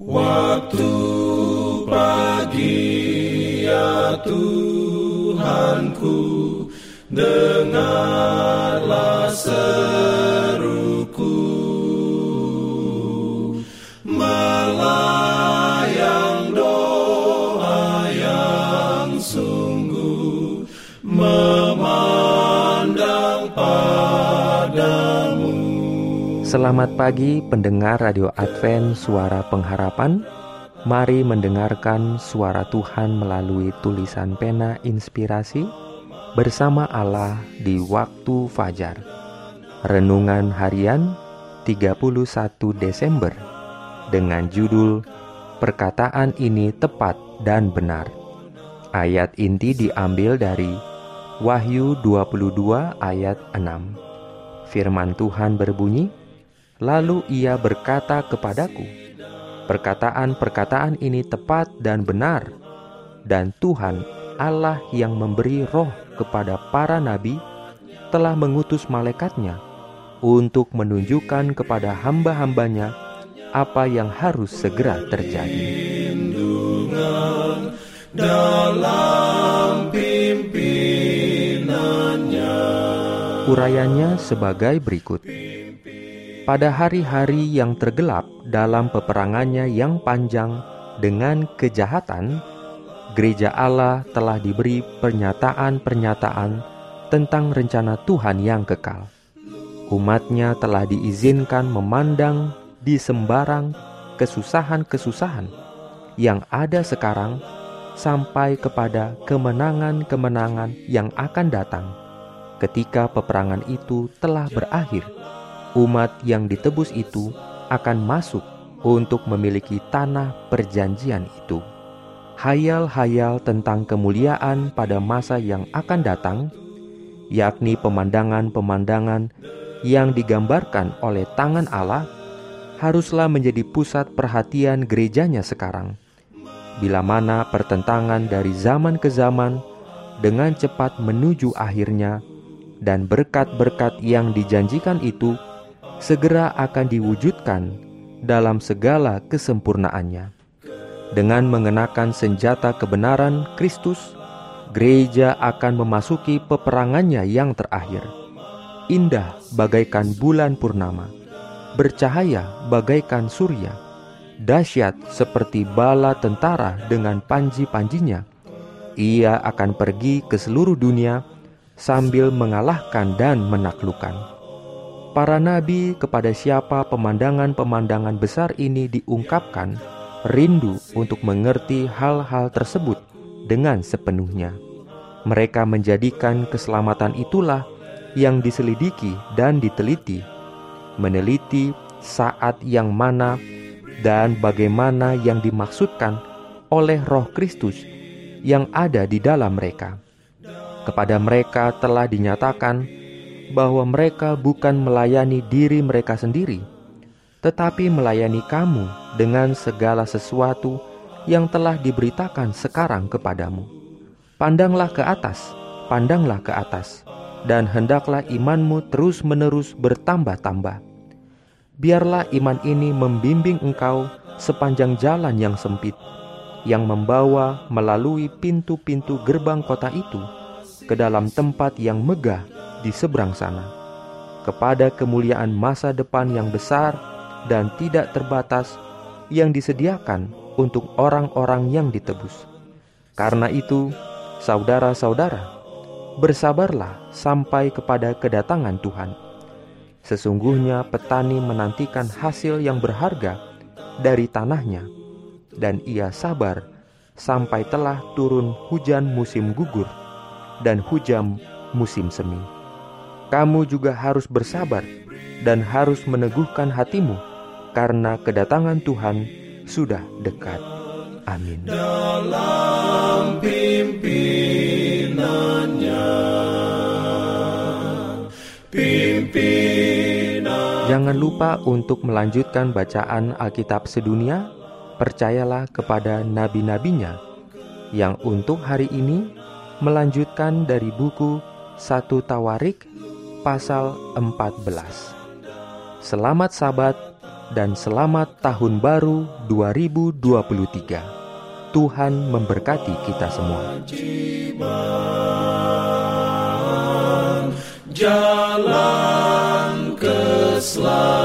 Waktu pagi ya Tuhanku Dengarlah seruku Selamat pagi pendengar Radio Advent Suara Pengharapan. Mari mendengarkan suara Tuhan melalui tulisan pena inspirasi Bersama Allah di waktu fajar. Renungan harian 31 Desember Dengan judul Perkataan ini tepat dan benar. Ayat inti diambil dari Wahyu 22 ayat 6 Firman Tuhan berbunyi, Lalu ia berkata kepadaku, "Perkataan-perkataan ini tepat dan benar, dan Tuhan Allah yang memberi roh kepada para nabi telah mengutus malaikatnya untuk menunjukkan kepada hamba-hambanya apa yang harus segera terjadi." Dalam sebagai berikut. Pada hari-hari yang tergelap dalam peperangannya yang panjang dengan kejahatan, gereja Allah telah diberi pernyataan-pernyataan tentang rencana Tuhan yang kekal. Umatnya telah diizinkan memandang di sembarang kesusahan-kesusahan yang ada sekarang sampai kepada kemenangan-kemenangan yang akan datang ketika peperangan itu telah berakhir umat yang ditebus itu akan masuk untuk memiliki tanah perjanjian itu. Hayal-hayal tentang kemuliaan pada masa yang akan datang, yakni pemandangan-pemandangan yang digambarkan oleh tangan Allah, haruslah menjadi pusat perhatian gerejanya sekarang. Bila mana pertentangan dari zaman ke zaman dengan cepat menuju akhirnya, dan berkat-berkat yang dijanjikan itu segera akan diwujudkan dalam segala kesempurnaannya. Dengan mengenakan senjata kebenaran Kristus, gereja akan memasuki peperangannya yang terakhir. Indah bagaikan bulan purnama, bercahaya bagaikan surya, dahsyat seperti bala tentara dengan panji-panjinya. Ia akan pergi ke seluruh dunia sambil mengalahkan dan menaklukkan para nabi kepada siapa pemandangan-pemandangan besar ini diungkapkan rindu untuk mengerti hal-hal tersebut dengan sepenuhnya. Mereka menjadikan keselamatan itulah yang diselidiki dan diteliti, meneliti saat yang mana dan bagaimana yang dimaksudkan oleh Roh Kristus yang ada di dalam mereka. Kepada mereka telah dinyatakan bahwa mereka bukan melayani diri mereka sendiri, tetapi melayani kamu dengan segala sesuatu yang telah diberitakan sekarang kepadamu. Pandanglah ke atas, pandanglah ke atas, dan hendaklah imanmu terus-menerus bertambah-tambah. Biarlah iman ini membimbing engkau sepanjang jalan yang sempit, yang membawa melalui pintu-pintu gerbang kota itu ke dalam tempat yang megah di seberang sana, kepada kemuliaan masa depan yang besar dan tidak terbatas yang disediakan untuk orang-orang yang ditebus. Karena itu, saudara-saudara, bersabarlah sampai kepada kedatangan Tuhan. Sesungguhnya petani menantikan hasil yang berharga dari tanahnya, dan ia sabar sampai telah turun hujan musim gugur dan hujan musim semi kamu juga harus bersabar dan harus meneguhkan hatimu, karena kedatangan Tuhan sudah dekat. Amin. Dalam pimpinannya, pimpinan Jangan lupa untuk melanjutkan bacaan Alkitab sedunia. Percayalah kepada nabi-nabinya yang untuk hari ini melanjutkan dari buku satu Tawarik pasal 14. Selamat sabat, dan selamat tahun baru 2023. Tuhan memberkati kita semua. Jalan keselamatan